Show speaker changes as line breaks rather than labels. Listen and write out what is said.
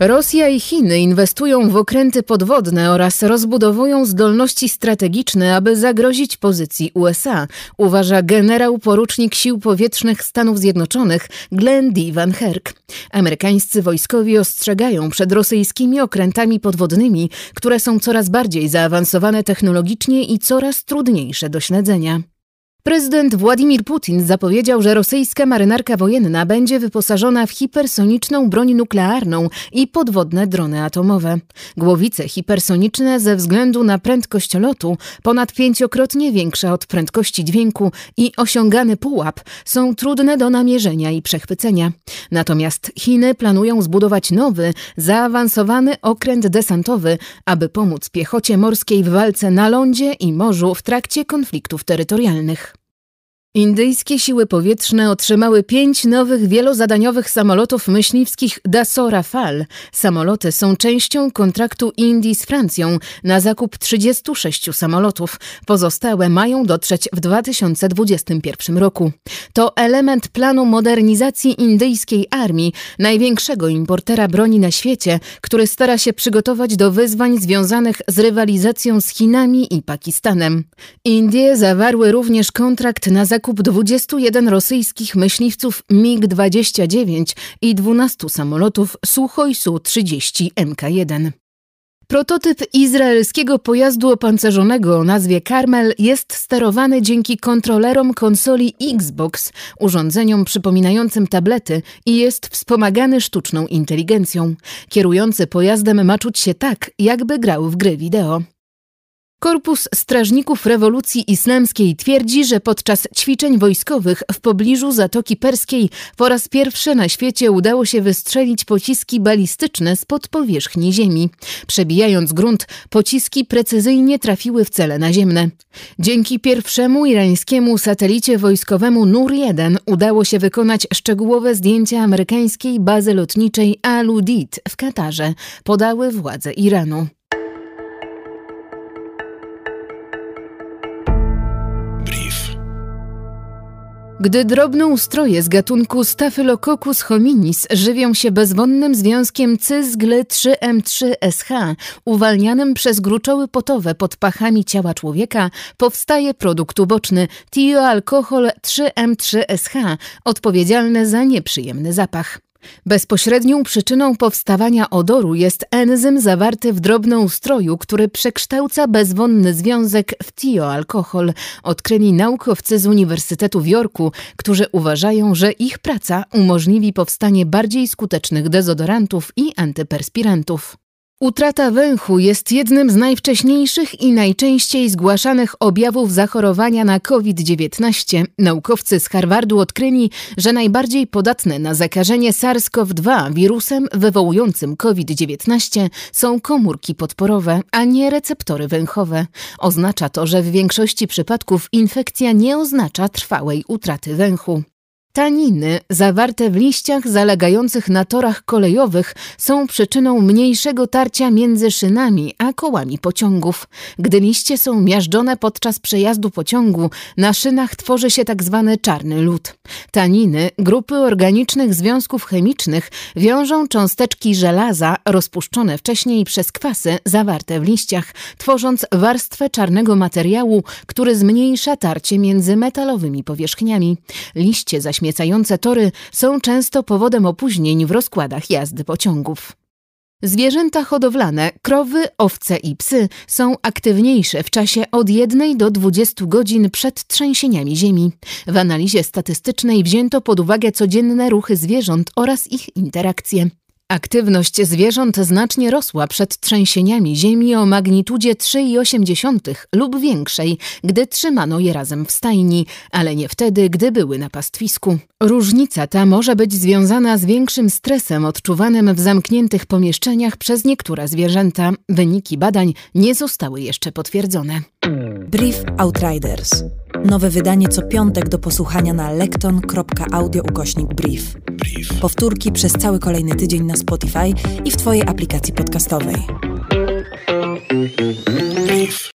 Rosja i Chiny inwestują w okręty podwodne oraz rozbudowują zdolności strategiczne, aby zagrozić pozycji USA, uważa generał porucznik Sił Powietrznych Stanów Zjednoczonych Glenn D. Van Herk. Amerykańscy wojskowi ostrzegają przed rosyjskimi okrętami podwodnymi, które są coraz bardziej zaawansowane technologicznie i coraz trudniejsze do śledzenia. Prezydent Władimir Putin zapowiedział, że rosyjska marynarka wojenna będzie wyposażona w hipersoniczną broń nuklearną i podwodne drony atomowe. Głowice hipersoniczne ze względu na prędkość lotu, ponad pięciokrotnie większe od prędkości dźwięku i osiągany pułap, są trudne do namierzenia i przechwycenia. Natomiast Chiny planują zbudować nowy, zaawansowany okręt desantowy, aby pomóc piechocie morskiej w walce na lądzie i morzu w trakcie konfliktów terytorialnych. Indyjskie siły powietrzne otrzymały pięć nowych wielozadaniowych samolotów myśliwskich Dassault Rafale. Samoloty są częścią kontraktu Indii z Francją na zakup 36 samolotów. Pozostałe mają dotrzeć w 2021 roku. To element planu modernizacji indyjskiej armii, największego importera broni na świecie, który stara się przygotować do wyzwań związanych z rywalizacją z Chinami i Pakistanem. Indie zawarły również kontrakt na zakup zakup 21 rosyjskich myśliwców MiG-29 i 12 samolotów Suchoj Su-30 Mk-1. Prototyp izraelskiego pojazdu opancerzonego o nazwie Carmel jest sterowany dzięki kontrolerom konsoli Xbox, urządzeniom przypominającym tablety i jest wspomagany sztuczną inteligencją. Kierujący pojazdem ma czuć się tak, jakby grał w gry wideo. Korpus Strażników Rewolucji Islamskiej twierdzi, że podczas ćwiczeń wojskowych w pobliżu Zatoki Perskiej po raz pierwszy na świecie udało się wystrzelić pociski balistyczne spod powierzchni Ziemi. Przebijając grunt, pociski precyzyjnie trafiły w cele naziemne. Dzięki pierwszemu irańskiemu satelicie wojskowemu Nur-1 udało się wykonać szczegółowe zdjęcia amerykańskiej bazy lotniczej Al-Udid w Katarze, podały władze Iranu. Gdy drobnoustroje z gatunku Staphylococcus hominis żywią się bezwonnym związkiem cysgly 3M3SH, uwalnianym przez gruczoły potowe pod pachami ciała człowieka, powstaje produkt uboczny tioalkohol 3M3SH, odpowiedzialny za nieprzyjemny zapach. Bezpośrednią przyczyną powstawania odoru jest enzym zawarty w drobnoustroju, który przekształca bezwonny związek w tioalkohol, odkryli naukowcy z Uniwersytetu w Jorku, którzy uważają, że ich praca umożliwi powstanie bardziej skutecznych dezodorantów i antyperspirantów. Utrata węchu jest jednym z najwcześniejszych i najczęściej zgłaszanych objawów zachorowania na COVID-19. Naukowcy z Harvardu odkryli, że najbardziej podatne na zakażenie SARS-CoV-2 wirusem wywołującym COVID-19 są komórki podporowe, a nie receptory węchowe. Oznacza to, że w większości przypadków infekcja nie oznacza trwałej utraty węchu. Taniny zawarte w liściach zalegających na torach kolejowych są przyczyną mniejszego tarcia między szynami a kołami pociągów. Gdy liście są miażdżone podczas przejazdu pociągu, na szynach tworzy się tzw. Tak czarny lód. Taniny, grupy organicznych związków chemicznych, wiążą cząsteczki żelaza rozpuszczone wcześniej przez kwasy zawarte w liściach, tworząc warstwę czarnego materiału, który zmniejsza tarcie między metalowymi powierzchniami. Liście zaś zaśmiecające tory są często powodem opóźnień w rozkładach jazdy pociągów. Zwierzęta hodowlane, krowy, owce i psy są aktywniejsze w czasie od 1 do 20 godzin przed trzęsieniami ziemi. W analizie statystycznej wzięto pod uwagę codzienne ruchy zwierząt oraz ich interakcje. Aktywność zwierząt znacznie rosła przed trzęsieniami ziemi o magnitudzie 3,8 lub większej, gdy trzymano je razem w stajni, ale nie wtedy, gdy były na pastwisku. Różnica ta może być związana z większym stresem odczuwanym w zamkniętych pomieszczeniach przez niektóre zwierzęta. Wyniki badań nie zostały jeszcze potwierdzone.
Brief Outriders. Nowe wydanie co piątek do posłuchania na lekton.audio-brief.
brief.
Powtórki przez cały kolejny tydzień na Spotify i w Twojej aplikacji podcastowej.